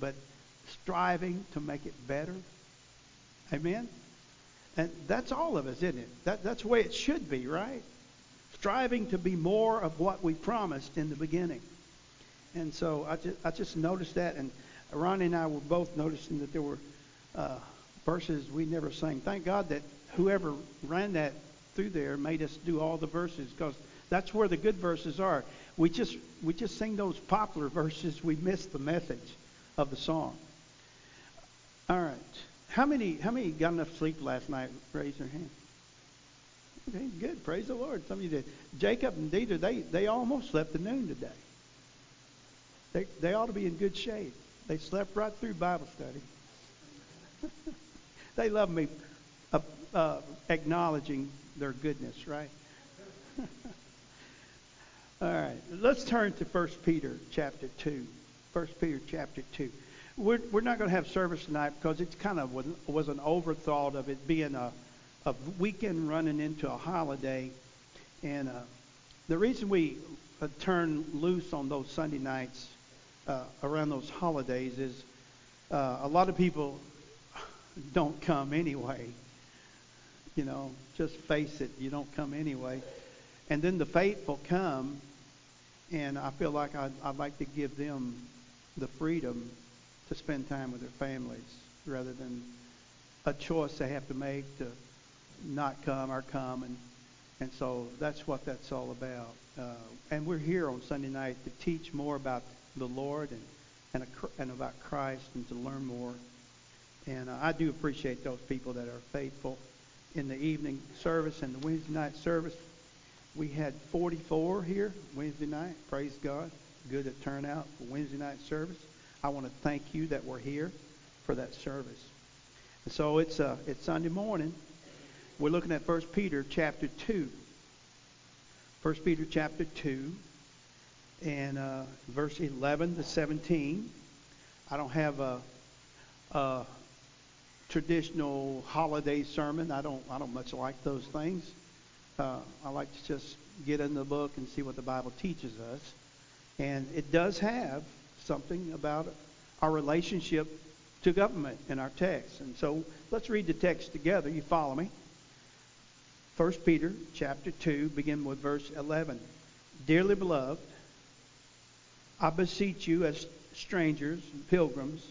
but striving to make it better. Amen? And that's all of us, isn't it? That, that's the way it should be, right? Striving to be more of what we promised in the beginning. And so I just, I just noticed that, and Ronnie and I were both noticing that there were uh, verses we never sang. Thank God that whoever ran that through there made us do all the verses because that's where the good verses are. We just we just sing those popular verses. We miss the message of the song. All right. How many how many got enough sleep last night? Raise your hand. Okay, good. Praise the Lord. Some of you did. Jacob and Deidre, they they almost slept at noon today. They they ought to be in good shape. They slept right through Bible study. they love me uh, uh, acknowledging their goodness, right? All right. Let's turn to 1 Peter chapter 2. 1 Peter chapter 2. We're, we're not going to have service tonight because it kind of was, was an overthought of it being a, a weekend running into a holiday. And uh, the reason we uh, turn loose on those Sunday nights uh, around those holidays is uh, a lot of people don't come anyway. You know, just face it, you don't come anyway. And then the faithful come, and I feel like I'd, I'd like to give them the freedom to spend time with their families rather than a choice they have to make to not come or come. And, and so that's what that's all about. Uh, and we're here on Sunday night to teach more about the Lord and, and, a, and about Christ and to learn more. And uh, I do appreciate those people that are faithful in the evening service and the Wednesday night service. We had 44 here Wednesday night. Praise God. Good at turnout for Wednesday night service. I want to thank you that we're here for that service. And so it's uh, it's Sunday morning. We're looking at 1 Peter chapter 2. 1 Peter chapter 2 and uh, verse 11 to 17. I don't have a, a traditional holiday sermon. I don't I don't much like those things. Uh, I like to just get in the book and see what the Bible teaches us. And it does have something about our relationship to government in our text. And so let's read the text together. You follow me? 1 Peter chapter 2, begin with verse 11. Dearly beloved, I beseech you as strangers and pilgrims,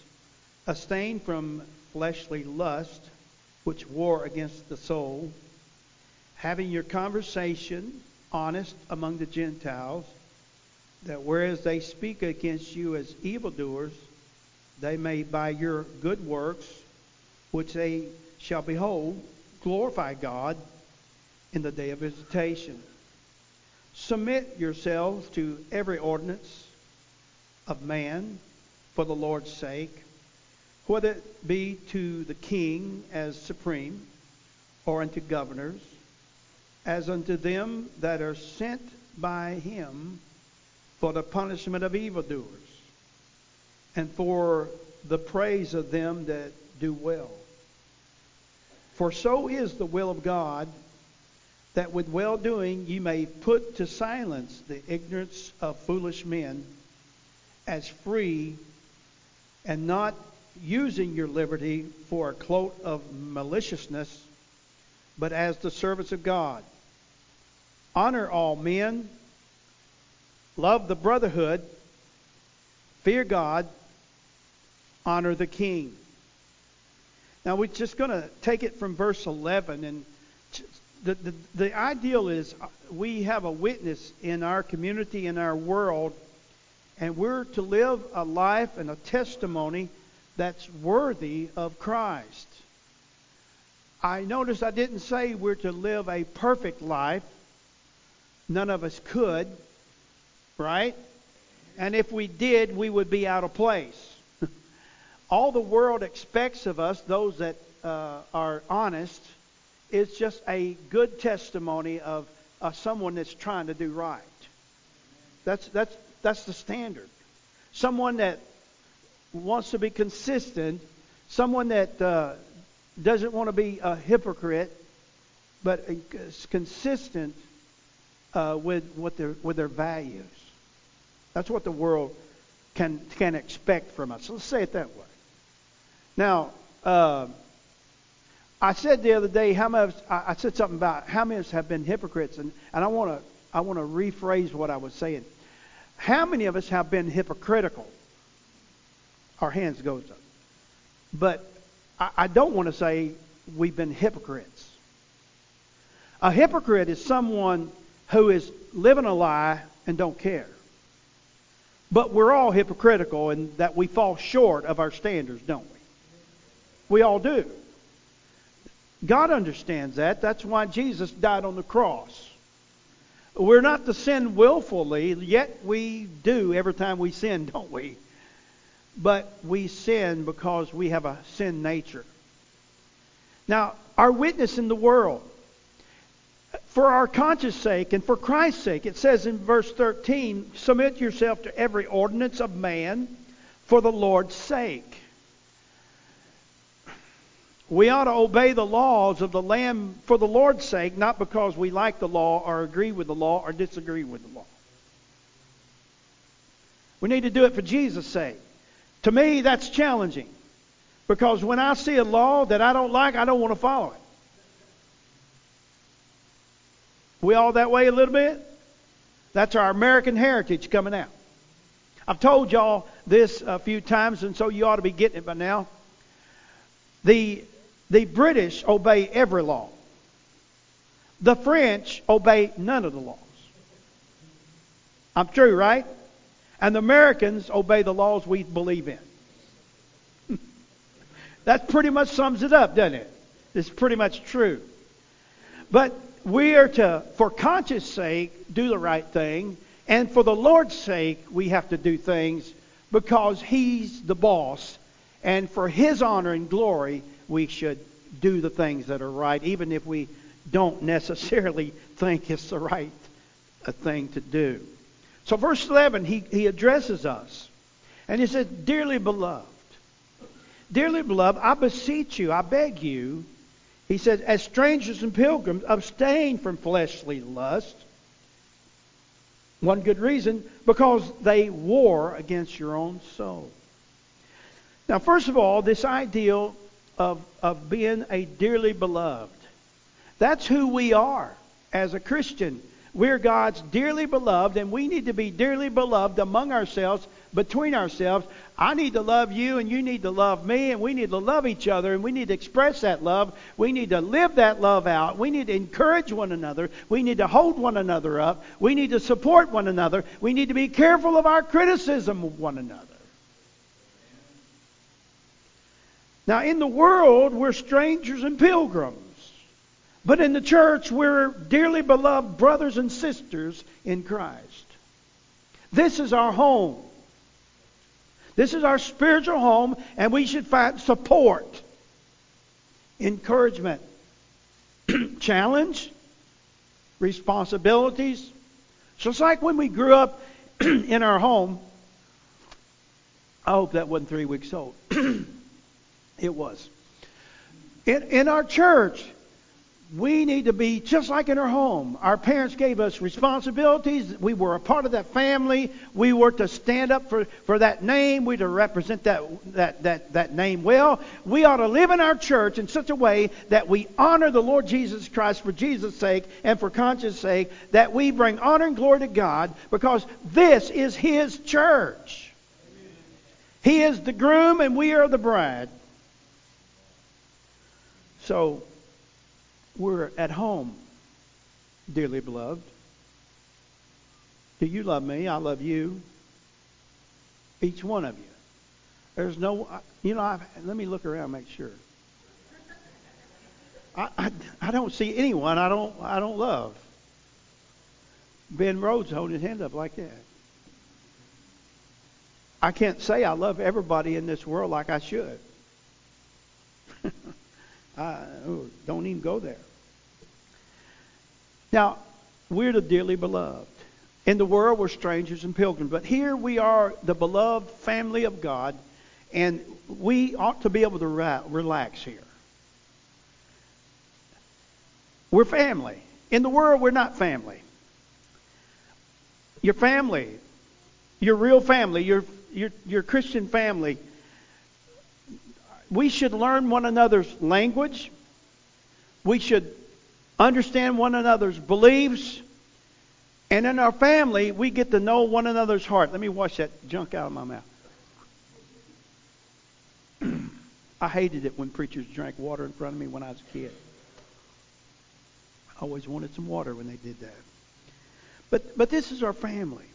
abstain from fleshly lust, which war against the soul, having your conversation honest among the Gentiles, that whereas they speak against you as evildoers, they may by your good works, which they shall behold, glorify God in the day of visitation. Submit yourselves to every ordinance of man for the Lord's sake whether it be to the king as supreme, or unto governors, as unto them that are sent by him for the punishment of evildoers, and for the praise of them that do well. For so is the will of God, that with well doing ye may put to silence the ignorance of foolish men, as free and not using your liberty for a cloak of maliciousness, but as the servants of God. Honor all men, love the brotherhood, fear God, honor the king. Now we're just going to take it from verse 11 and the, the, the ideal is uh, we have a witness in our community, in our world, and we're to live a life and a testimony that's worthy of Christ. I notice I didn't say we're to live a perfect life. None of us could, right? And if we did, we would be out of place. All the world expects of us, those that uh, are honest, is just a good testimony of uh, someone that's trying to do right. That's, that's, that's the standard. Someone that wants to be consistent, someone that uh, doesn't want to be a hypocrite, but is consistent uh, with what their with their values. That's what the world can can expect from us. Let's say it that way. Now, uh, I said the other day how many. I said something about how many of us have been hypocrites, and, and I want to I want to rephrase what I was saying. How many of us have been hypocritical? Our hands goes up. But I, I don't want to say we've been hypocrites. A hypocrite is someone who is living a lie and don't care. But we're all hypocritical in that we fall short of our standards, don't we? We all do. God understands that. That's why Jesus died on the cross. We're not to sin willfully, yet we do every time we sin, don't we? But we sin because we have a sin nature. Now, our witness in the world, for our conscience sake and for Christ's sake, it says in verse 13, submit yourself to every ordinance of man for the Lord's sake. We ought to obey the laws of the Lamb for the Lord's sake, not because we like the law or agree with the law or disagree with the law. We need to do it for Jesus' sake. To me, that's challenging. Because when I see a law that I don't like, I don't want to follow it. We all that way a little bit? That's our American heritage coming out. I've told y'all this a few times, and so you ought to be getting it by now. The the British obey every law. The French obey none of the laws. I'm true, right? And the Americans obey the laws we believe in. that pretty much sums it up, doesn't it? It's pretty much true. But we are to, for conscience sake, do the right thing. And for the Lord's sake, we have to do things because He's the boss. And for His honor and glory, we should do the things that are right, even if we don't necessarily think it's the right uh, thing to do. So, verse 11, he, he addresses us. And he says, Dearly beloved, dearly beloved, I beseech you, I beg you, he says, as strangers and pilgrims, abstain from fleshly lust. One good reason, because they war against your own soul. Now, first of all, this ideal of, of being a dearly beloved. That's who we are as a Christian. We're God's dearly beloved, and we need to be dearly beloved among ourselves, between ourselves. I need to love you, and you need to love me, and we need to love each other, and we need to express that love. We need to live that love out. We need to encourage one another. We need to hold one another up. We need to support one another. We need to be careful of our criticism of one another. Now, in the world, we're strangers and pilgrims. But in the church, we're dearly beloved brothers and sisters in Christ. This is our home. This is our spiritual home, and we should find support, encouragement, challenge, responsibilities. Just like when we grew up in our home, I hope that wasn't three weeks old. It was. In, in our church, we need to be just like in our home. Our parents gave us responsibilities. We were a part of that family. We were to stand up for, for that name. We to represent that, that, that, that name well. We ought to live in our church in such a way that we honor the Lord Jesus Christ for Jesus' sake and for conscience sake, that we bring honor and glory to God because this is His church. He is the groom and we are the bride. So we're at home, dearly beloved. Do you love me? I love you. Each one of you. There's no, you know, I, let me look around, make sure. I, I, I don't see anyone I don't I don't love. Ben Rhodes holding his hand up like that. I can't say I love everybody in this world like I should. Oh, don't even go there. Now, we're the dearly beloved. In the world, we're strangers and pilgrims, but here we are, the beloved family of God, and we ought to be able to relax here. We're family. In the world, we're not family. Your family, your real family, your your, your Christian family, we should learn one another's language. We should understand one another's beliefs. And in our family, we get to know one another's heart. Let me wash that junk out of my mouth. I hated it when preachers drank water in front of me when I was a kid. I always wanted some water when they did that. But, but this is our family.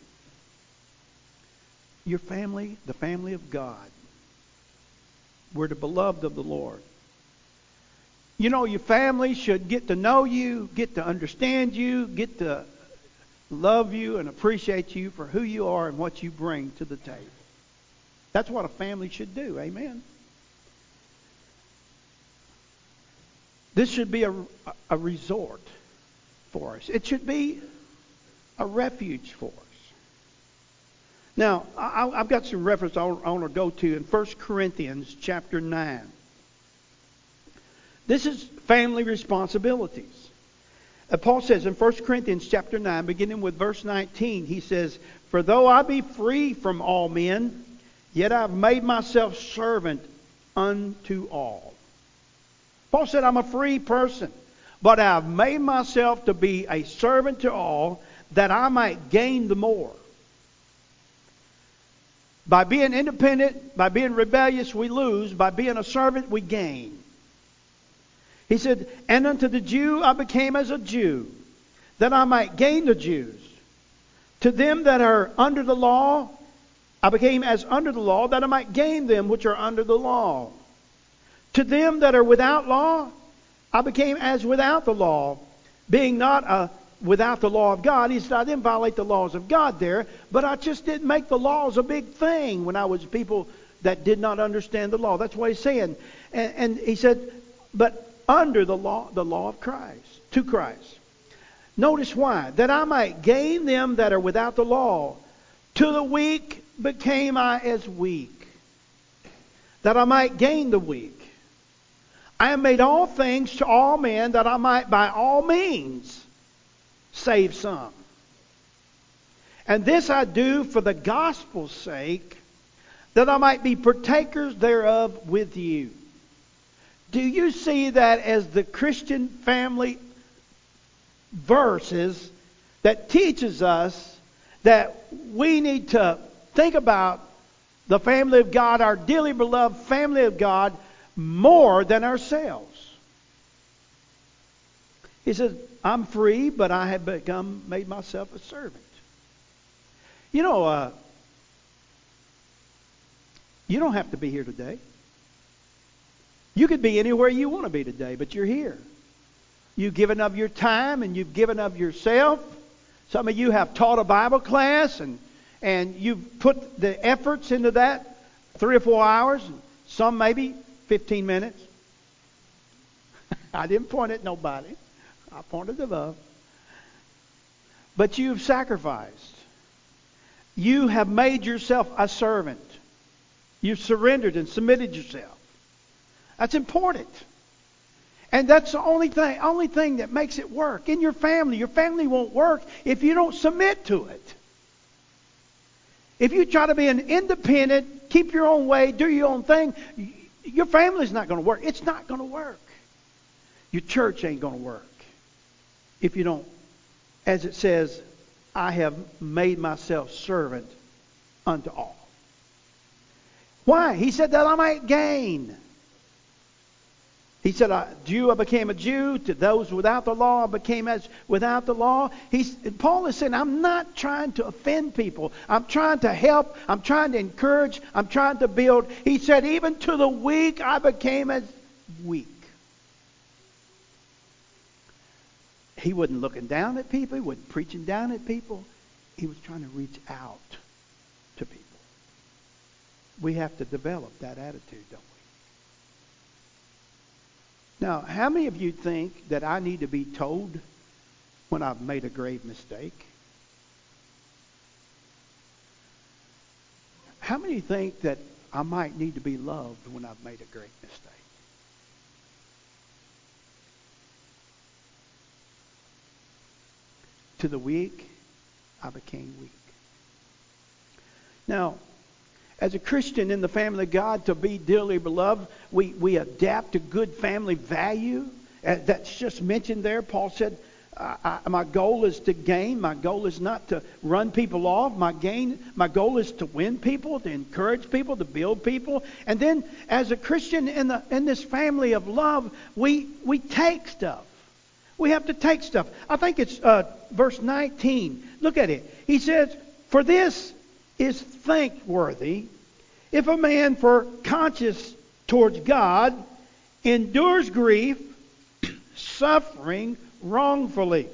Your family, the family of God. We're the beloved of the Lord. You know, your family should get to know you, get to understand you, get to love you and appreciate you for who you are and what you bring to the table. That's what a family should do. Amen. This should be a, a resort for us. It should be a refuge for us. Now, I, have got some reference I want to go to in 1 Corinthians chapter 9. This is family responsibilities. Uh, Paul says in 1 Corinthians chapter 9, beginning with verse 19, he says, For though I be free from all men, yet I have made myself servant unto all. Paul said, I'm a free person, but I have made myself to be a servant to all that I might gain the more. By being independent, by being rebellious, we lose. By being a servant, we gain. He said, And unto the Jew I became as a Jew, that I might gain the Jews. To them that are under the law, I became as under the law, that I might gain them which are under the law. To them that are without law, I became as without the law, being not a without the law of God. He said, I didn't violate the laws of God there, but I just didn't make the laws a big thing when I was people that did not understand the law. That's what he's saying. And, and he said, but under the law, the law of Christ, to Christ. Notice why. That I might gain them that are without the law. To the weak became I as weak. That I might gain the weak. I have made all things to all men that I might by all means save some. And this I do for the gospel's sake, that I might be partakers thereof with you. Do you see that as the Christian family verses that teaches us that we need to think about the family of God, our dearly beloved family of God, more than ourselves? He says, I'm free, but I have become, made myself a servant. You know, uh, you don't have to be here today. You could be anywhere you want to be today, but you're here. You've given of your time and you've given of yourself. Some of you have taught a Bible class and, and you've put the efforts into that three or four hours, some maybe 15 minutes. I didn't point at nobody. I pointed above. But you've sacrificed. You have made yourself a servant. You've surrendered and submitted yourself. That's important. And that's the only thing, only thing that makes it work. In your family, your family won't work if you don't submit to it. If you try to be an independent, keep your own way, do your own thing, your family's not going to work. It's not going to work. Your church ain't going to work if you don't, as it says, I have made myself servant unto all. Why? He said that I might gain. He said, a Jew, I became a Jew. To those without the law, I became as without the law. He's, Paul is saying, I'm not trying to offend people. I'm trying to help. I'm trying to encourage. I'm trying to build. He said, even to the weak, I became as weak. He wasn't looking down at people. He wasn't preaching down at people. He was trying to reach out to people. We have to develop that attitude, don't we? Now, how many of you think that I need to be told when I've made a grave mistake? How many think that I might need to be loved when I've made a great mistake? To the weak, I became weak. Now, as a Christian in the family of God to be dearly beloved, we, we adapt to good family value. Uh, that's just mentioned there. Paul said, I, I, my goal is to gain. My goal is not to run people off. My gain, my goal is to win people, to encourage people, to build people. And then, as a Christian in the in this family of love, we we take stuff. We have to take stuff. I think it's uh, verse 19. Look at it. He says, "For this is thankworthy if a man for conscience towards God endures grief, suffering wrongfully.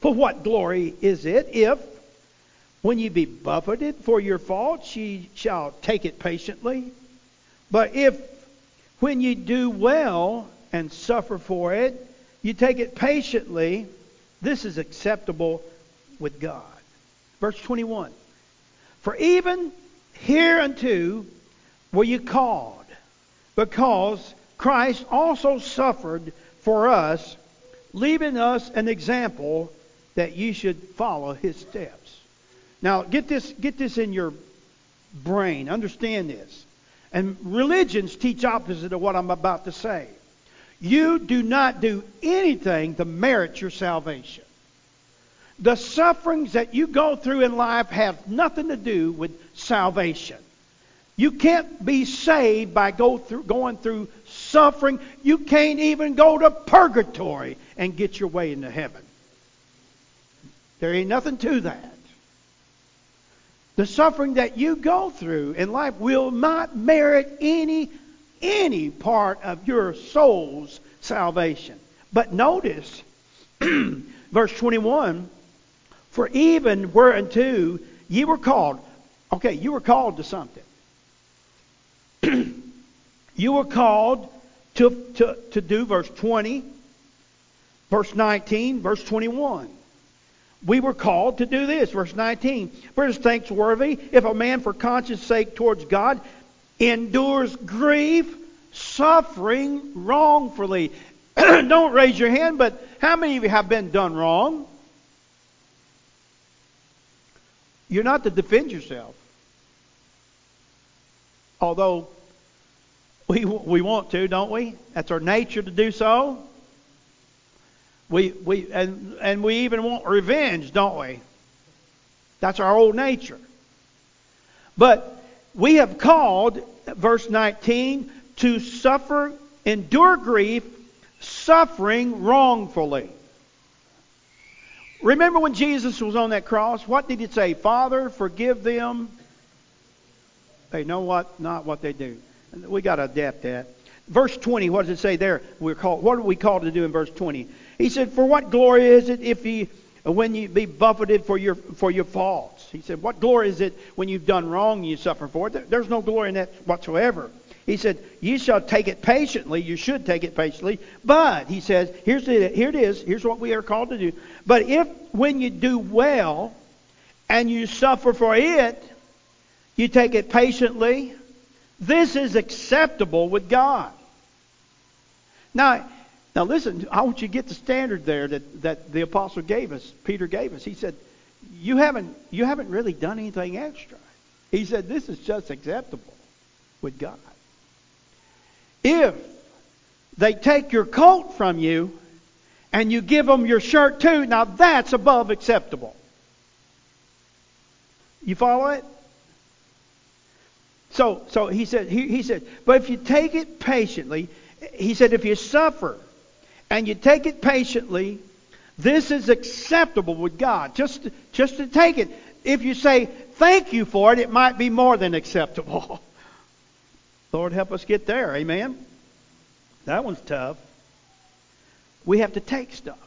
For what glory is it if, when ye be buffeted for your faults, ye shall take it patiently? But if, when ye do well and suffer for it, you take it patiently, this is acceptable with God. Verse 21. For even hereunto were you called, because Christ also suffered for us, leaving us an example that you should follow his steps. Now, get this, get this in your brain. Understand this. And religions teach opposite of what I'm about to say. You do not do anything to merit your salvation. The sufferings that you go through in life have nothing to do with salvation. You can't be saved by go through, going through suffering. You can't even go to purgatory and get your way into heaven. There ain't nothing to that. The suffering that you go through in life will not merit any any part of your soul's salvation. But notice verse 21 for even whereunto ye were called. Okay, you were called to something. you were called to, to, to do verse 20, verse 19, verse 21. We were called to do this. Verse 19. For it is thanksworthy if a man for conscience sake towards God endures grief, suffering wrongfully. Don't raise your hand, but how many of you have been done wrong? You're not to defend yourself. Although we, we want to, don't we? That's our nature to do so. We, we, and, and we even want revenge, don't we? That's our old nature. But we have called, verse 19, to suffer, endure grief, suffering wrongfully. Remember when Jesus was on that cross? What did he say? Father, forgive them. They know what not what they do. We got to adapt that. Verse 20, what does it say there? We're called, what are we called to do in verse 20? He said, For what glory is it if you when you be buffeted for your for your He said, What glory is it when you've done wrong and you suffer for it? There's no glory in that whatsoever. He said, You shall take it patiently. You should take it patiently. But, he says, here's the, here it is. Here's what we are called to do. But if, when you do well and you suffer for it, you take it patiently, this is acceptable with God. Now, now listen, I want you to get the standard there that, that the apostle gave us, Peter gave us. He said, you haven't, you haven't really done anything extra. He said, this is just acceptable with God. If they take your coat from you and you give them your shirt too, now that's above acceptable. You follow it? So, so he said, he, he said, but if you take it patiently, he said, if you suffer and you take it patiently, this is acceptable with God. Just, just to take it. If you say thank you for it, it might be more than acceptable. Lord, help us get there. Amen. That one's tough. We have to take stuff.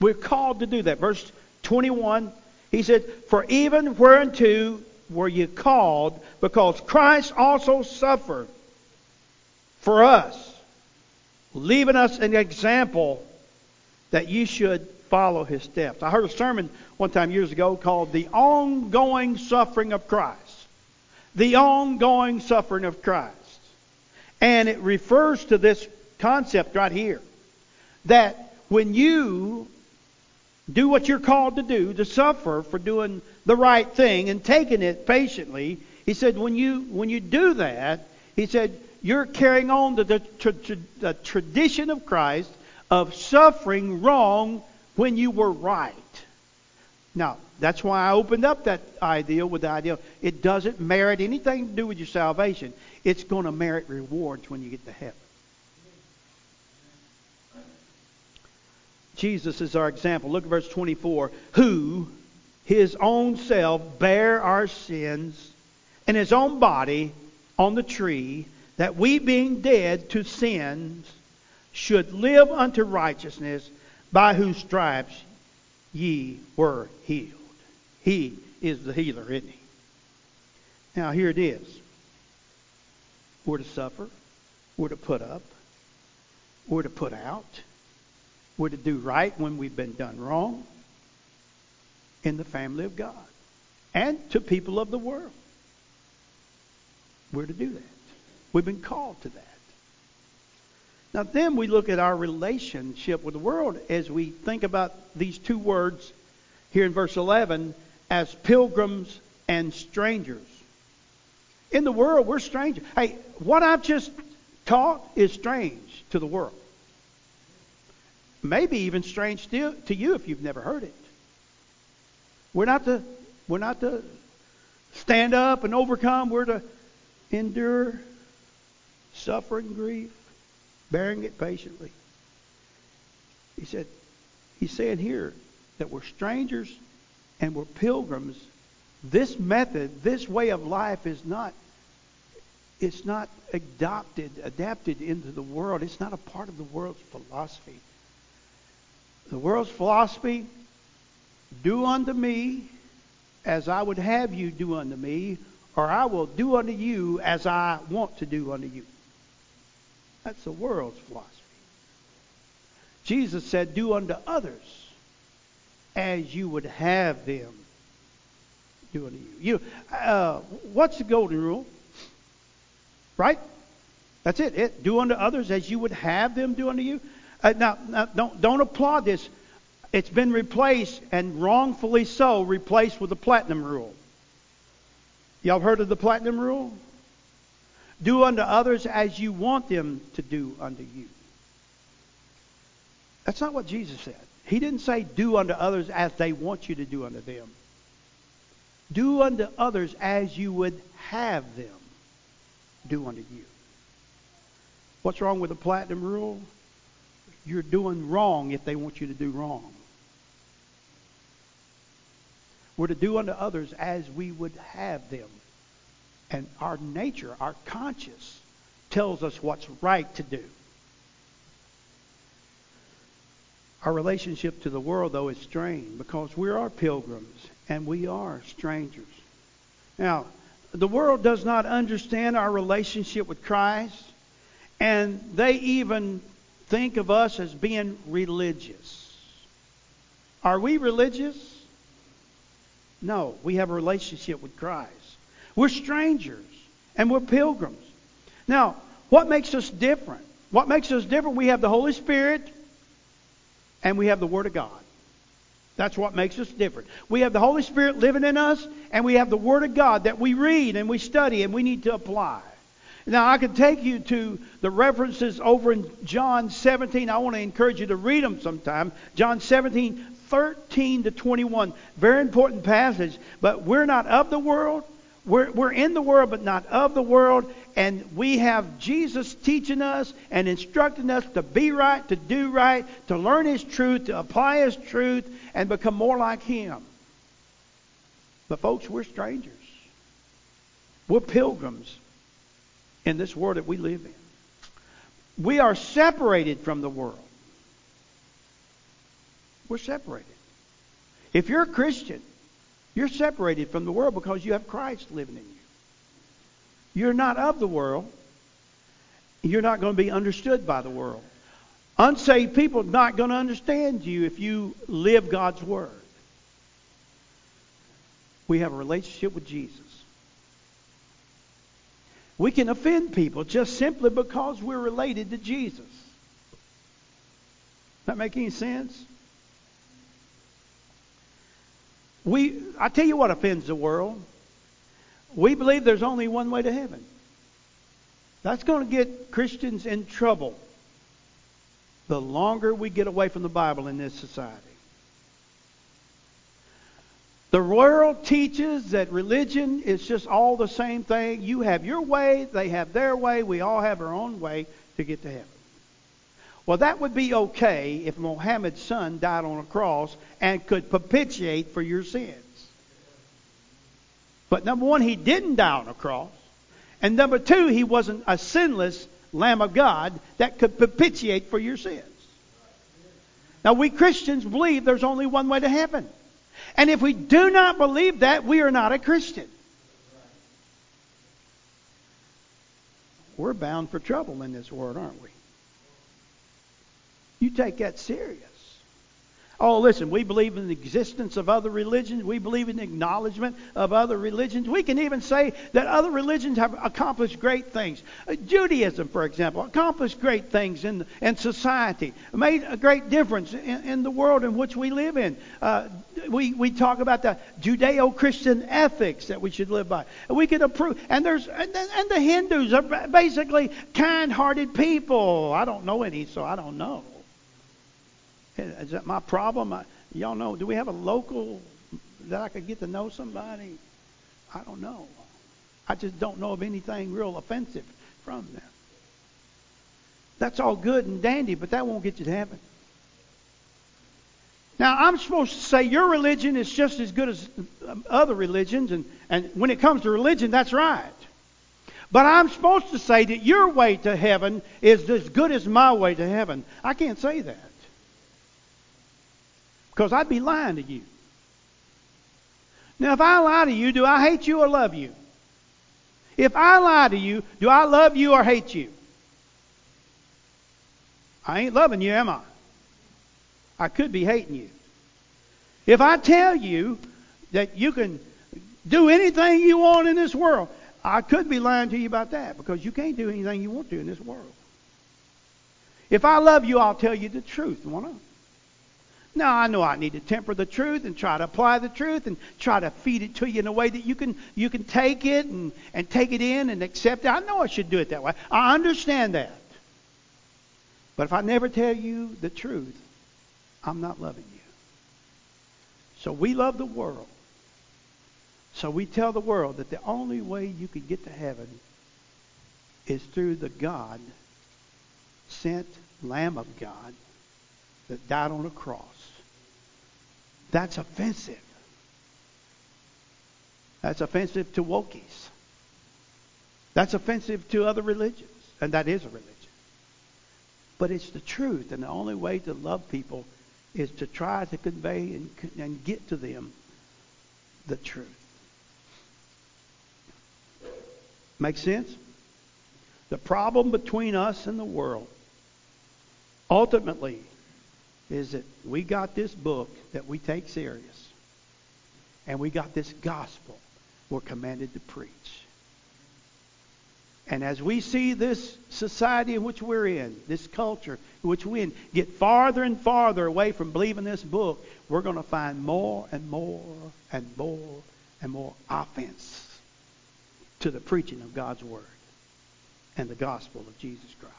We're called to do that. Verse 21, he said, For even whereunto were you called, because Christ also suffered for us, leaving us an example that you should follow his steps. I heard a sermon one time years ago called The Ongoing Suffering of Christ. The ongoing suffering of Christ. And it refers to this concept right here that when you do what you're called to do, to suffer for doing the right thing and taking it patiently, He said, when you, when you do that, he said, you're carrying on the, the, the tradition of Christ of suffering wrong when you were right. Now, that's why I opened up that idea with the idea it doesn't merit anything to do with your salvation. It's going to merit rewards when you get to heaven. Jesus is our example. Look at verse 24. Who, his own self, bare our sins in his own body on the tree, that we being dead to sins should live unto righteousness, by whose stripes ye were healed. He is the healer, isn't he? Now, here it is. We're to suffer. We're to put up. We're to put out. We're to do right when we've been done wrong in the family of God and to people of the world. We're to do that. We've been called to that. Now, then we look at our relationship with the world as we think about these two words here in verse 11 as pilgrims and strangers. In the world, we're strangers. Hey, what I've just taught is strange to the world. Maybe even strange to you if you've never heard it. We're not to, we're not to stand up and overcome. We're to endure suffering, grief, bearing it patiently. He said, he's saying here that we're strangers and we're pilgrims. This method, this way of life is not it's not adopted, adapted into the world. It's not a part of the world's philosophy. The world's philosophy, do unto me as I would have you do unto me, or I will do unto you as I want to do unto you. That's the world's philosophy. Jesus said, Do unto others as you would have them do unto you. you uh, what's the golden rule? Right? That's it. it. Do unto others as you would have them do unto you. Uh, now, now, don't, don't applaud this. It's been replaced, and wrongfully so, replaced with the platinum rule. Y'all heard of the platinum rule? Do unto others as you want them to do unto you. That's not what Jesus said. He didn't say, Do unto others as they want you to do unto them. Do unto others as you would have them do unto you. What's wrong with the platinum rule? You're doing wrong if they want you to do wrong. We're to do unto others as we would have them and our nature, our conscience, tells us what's right to do. Our relationship to the world, though, is strained because we are pilgrims and we are strangers. Now, the world does not understand our relationship with Christ, and they even think of us as being religious. Are we religious? No, we have a relationship with Christ. We're strangers and we're pilgrims. Now, what makes us different? What makes us different? We have the Holy Spirit and we have the Word of God. That's what makes us different. We have the Holy Spirit living in us, and we have the Word of God that we read and we study and we need to apply. Now, I could take you to the references over in John 17. I want to encourage you to read them sometime. John 17, 13 to 21. Very important passage. But we're not of the world, we're, we're in the world, but not of the world. And we have Jesus teaching us and instructing us to be right, to do right, to learn His truth, to apply His truth, and become more like Him. But, folks, we're strangers. We're pilgrims in this world that we live in. We are separated from the world. We're separated. If you're a Christian, you're separated from the world because you have Christ living in you. You're not of the world. You're not going to be understood by the world. Unsaved people are not going to understand you if you live God's Word. We have a relationship with Jesus. We can offend people just simply because we're related to Jesus. That make any sense? We, I tell you what offends the world. We believe there's only one way to heaven. That's going to get Christians in trouble the longer we get away from the Bible in this society. The world teaches that religion is just all the same thing. You have your way, they have their way, we all have our own way to get to heaven. Well, that would be okay if Muhammad's son died on a cross and could propitiate for your sins. But number one, he didn't die on a cross. And number two, he wasn't a sinless Lamb of God that could propitiate for your sins. Now, we Christians believe there's only one way to heaven. And if we do not believe that, we are not a Christian. We're bound for trouble in this world, aren't we? You take that serious. Oh, listen, we believe in the existence of other religions. We believe in the acknowledgement of other religions. We can even say that other religions have accomplished great things. Uh, Judaism, for example, accomplished great things in, in society, made a great difference in, in the world in which we live in. Uh, we, we talk about the Judeo Christian ethics that we should live by. We can approve. And, there's, and, and the Hindus are basically kind hearted people. I don't know any, so I don't know. Is that my problem? I, y'all know, do we have a local that I could get to know somebody? I don't know. I just don't know of anything real offensive from them. That's all good and dandy, but that won't get you to heaven. Now, I'm supposed to say your religion is just as good as um, other religions, and, and when it comes to religion, that's right. But I'm supposed to say that your way to heaven is as good as my way to heaven. I can't say that. Because I'd be lying to you. Now, if I lie to you, do I hate you or love you? If I lie to you, do I love you or hate you? I ain't loving you, am I? I could be hating you. If I tell you that you can do anything you want in this world, I could be lying to you about that because you can't do anything you want to in this world. If I love you, I'll tell you the truth, won't? Now, I know I need to temper the truth and try to apply the truth and try to feed it to you in a way that you can, you can take it and, and take it in and accept it. I know I should do it that way. I understand that. But if I never tell you the truth, I'm not loving you. So we love the world. So we tell the world that the only way you can get to heaven is through the God sent Lamb of God that died on a cross. That's offensive. That's offensive to wokies. That's offensive to other religions. And that is a religion. But it's the truth. And the only way to love people is to try to convey and, and get to them the truth. Make sense? The problem between us and the world ultimately is that we got this book that we take serious, and we got this gospel we're commanded to preach. And as we see this society in which we're in, this culture in which we're in, get farther and farther away from believing this book, we're going to find more and more and more and more offense to the preaching of God's Word and the gospel of Jesus Christ.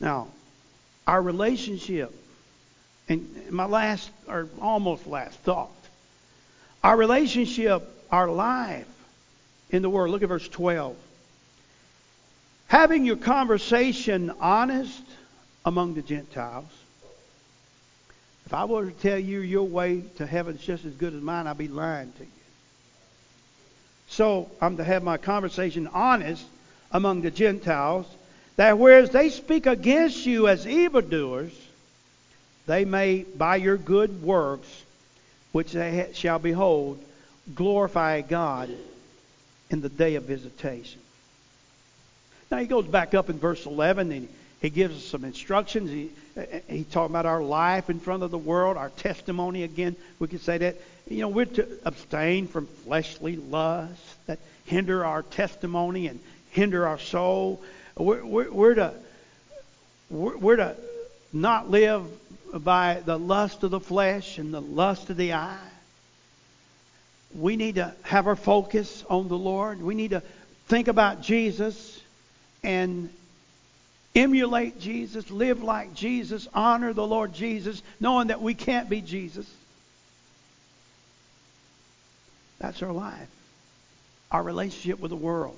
Now, our relationship, and my last, or almost last thought, our relationship, our life in the Word. Look at verse 12. Having your conversation honest among the Gentiles. If I were to tell you your way to heaven is just as good as mine, I'd be lying to you. So I'm to have my conversation honest among the Gentiles that whereas they speak against you as evildoers, they may, by your good works, which they shall behold, glorify God in the day of visitation. Now he goes back up in verse 11 and he gives us some instructions. He, he talks about our life in front of the world, our testimony again. We could say that, you know, we're to abstain from fleshly lusts that hinder our testimony and hinder our soul. We're, we're, we're to we're, we're to not live by the lust of the flesh and the lust of the eye. we need to have our focus on the Lord. We need to think about Jesus and emulate Jesus, live like Jesus, honor the Lord Jesus, knowing that we can't be Jesus. That's our life, our relationship with the world.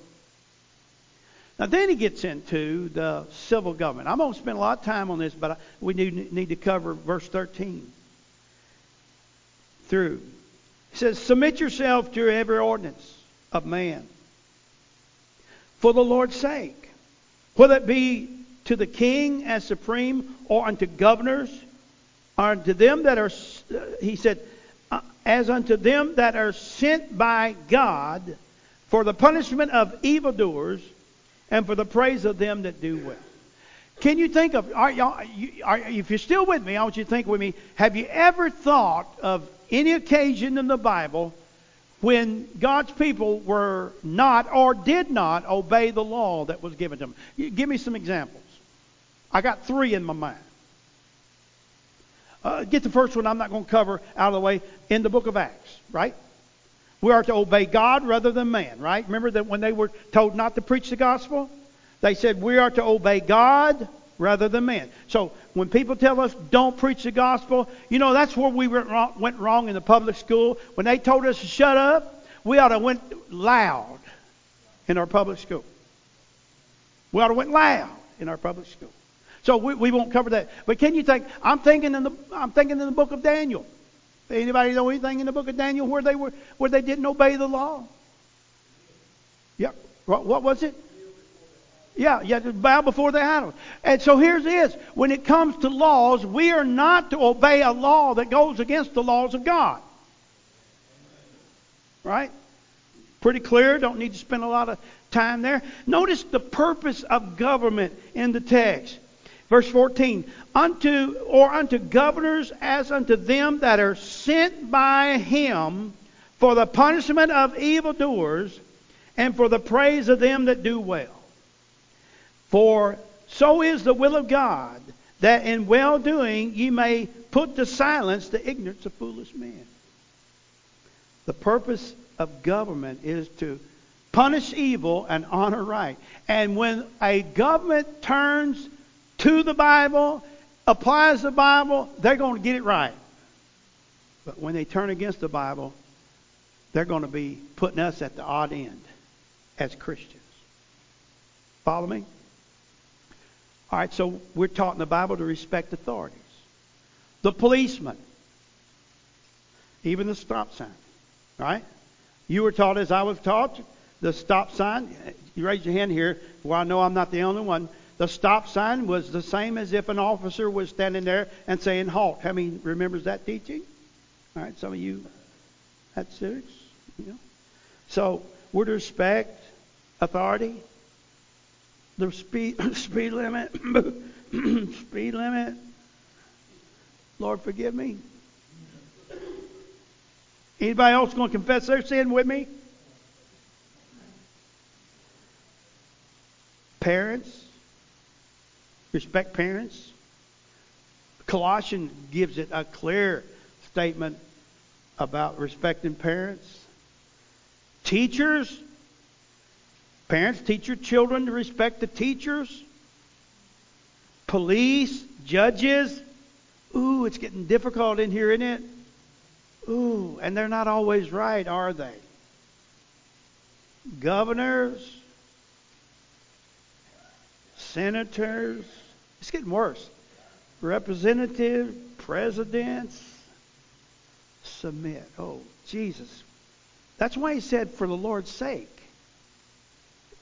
Now, then he gets into the civil government. I'm going to spend a lot of time on this, but we need, need to cover verse 13 through. He says, Submit yourself to every ordinance of man for the Lord's sake, whether it be to the king as supreme or unto governors, or unto them that are, he said, uh, as unto them that are sent by God for the punishment of evildoers and for the praise of them that do well. Can you think of, are y'all, are, if you're still with me, I want you to think with me, have you ever thought of any occasion in the Bible when God's people were not or did not obey the law that was given to them? Give me some examples. I got three in my mind. Uh, get the first one I'm not going to cover out of the way in the book of Acts, right? We are to obey God rather than man, right? Remember that when they were told not to preach the gospel? They said we are to obey God rather than man. So when people tell us don't preach the gospel, you know that's where we went wrong, went wrong in the public school. When they told us to shut up, we ought to went loud in our public school. We ought to went loud in our public school. So we, we won't cover that. But can you think? I'm thinking in the I'm thinking in the book of Daniel. Anybody know anything in the book of Daniel where they were where they didn't obey the law? Yep. What, what was it? Yeah, yeah, bow before the idols. And so here's this. When it comes to laws, we are not to obey a law that goes against the laws of God. Right? Pretty clear. Don't need to spend a lot of time there. Notice the purpose of government in the text. Verse 14, unto or unto governors as unto them that are sent by him for the punishment of evildoers and for the praise of them that do well. For so is the will of God that in well doing ye may put to silence the ignorance of foolish men. The purpose of government is to punish evil and honor right. And when a government turns to the Bible, applies the Bible, they're going to get it right. But when they turn against the Bible, they're going to be putting us at the odd end as Christians. Follow me? All right, so we're taught in the Bible to respect authorities. The policeman, even the stop sign, right? You were taught as I was taught, the stop sign. You raise your hand here. Well, I know I'm not the only one. The stop sign was the same as if an officer was standing there and saying halt. How many remembers that teaching? All right, some of you had civics. You know. So to respect authority. The speed speed limit, speed limit. Lord, forgive me. Anybody else going to confess their sin with me? Parents, Respect parents. Colossians gives it a clear statement about respecting parents. Teachers, parents teach your children to respect the teachers. Police, judges. Ooh, it's getting difficult in here, isn't it? Ooh, and they're not always right, are they? Governors, senators, it's getting worse. Representative, presidents, submit. Oh, Jesus. That's why he said, for the Lord's sake.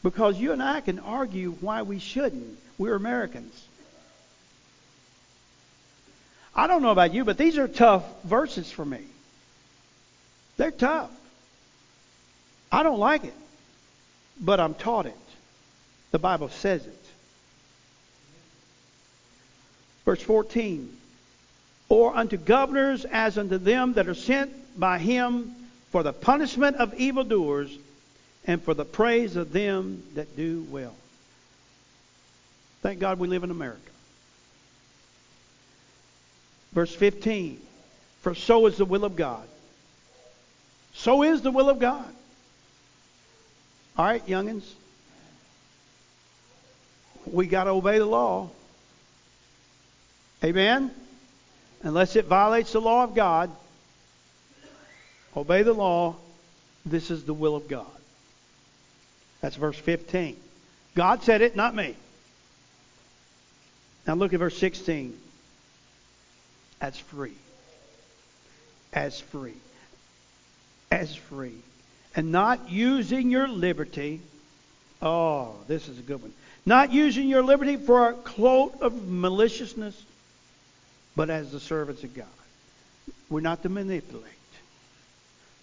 Because you and I can argue why we shouldn't. We're Americans. I don't know about you, but these are tough verses for me. They're tough. I don't like it, but I'm taught it. The Bible says it. Verse 14. Or unto governors as unto them that are sent by him for the punishment of evildoers and for the praise of them that do well. Thank God we live in America. Verse 15. For so is the will of God. So is the will of God. All right, youngins. We got to obey the law. Amen? Unless it violates the law of God, obey the law. This is the will of God. That's verse 15. God said it, not me. Now look at verse 16. As free. As free. As free. And not using your liberty. Oh, this is a good one. Not using your liberty for a cloak of maliciousness, but as the servants of God. We're not to manipulate.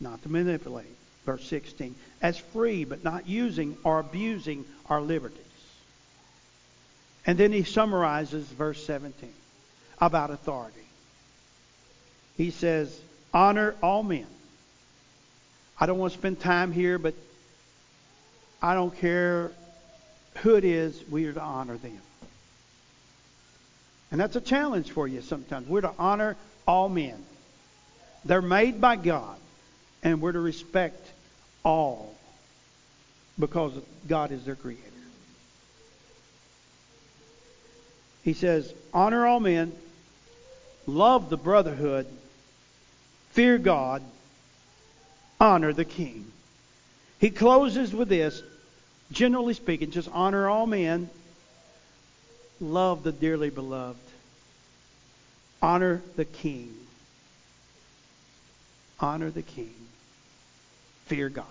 Not to manipulate. Verse 16. As free, but not using or abusing our liberties. And then he summarizes verse 17 about authority. He says, Honor all men. I don't want to spend time here, but I don't care who it is, we are to honor them. And that's a challenge for you sometimes. We're to honor all men. They're made by God, and we're to respect all because God is their creator. He says, Honor all men, love the brotherhood, fear God, honor the king. He closes with this generally speaking, just honor all men, love the dearly beloved, honor the king. Honor the king. Fear God.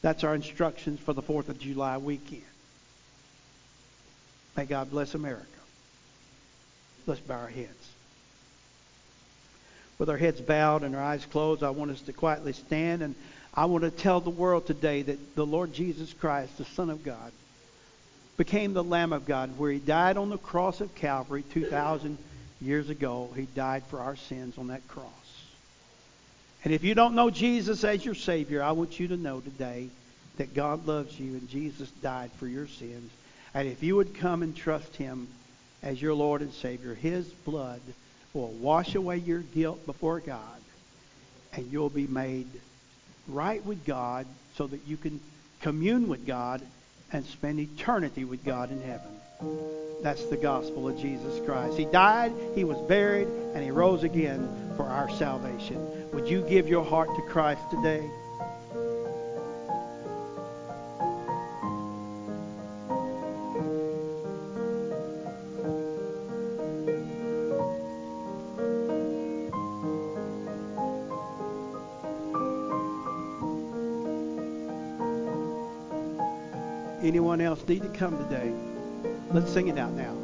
That's our instructions for the 4th of July weekend. May God bless America. Let's bow our heads. With our heads bowed and our eyes closed, I want us to quietly stand and I want to tell the world today that the Lord Jesus Christ, the Son of God, became the Lamb of God, where he died on the cross of Calvary 2,000 years ago. He died for our sins on that cross. And if you don't know Jesus as your Savior, I want you to know today that God loves you and Jesus died for your sins. And if you would come and trust him as your Lord and Savior, his blood will wash away your guilt before God, and you'll be made right with God so that you can commune with God and spend eternity with God in heaven. That's the gospel of Jesus Christ. He died, he was buried, and he rose again for our salvation. Would you give your heart to Christ today? Else need to come today? Let's sing it out now.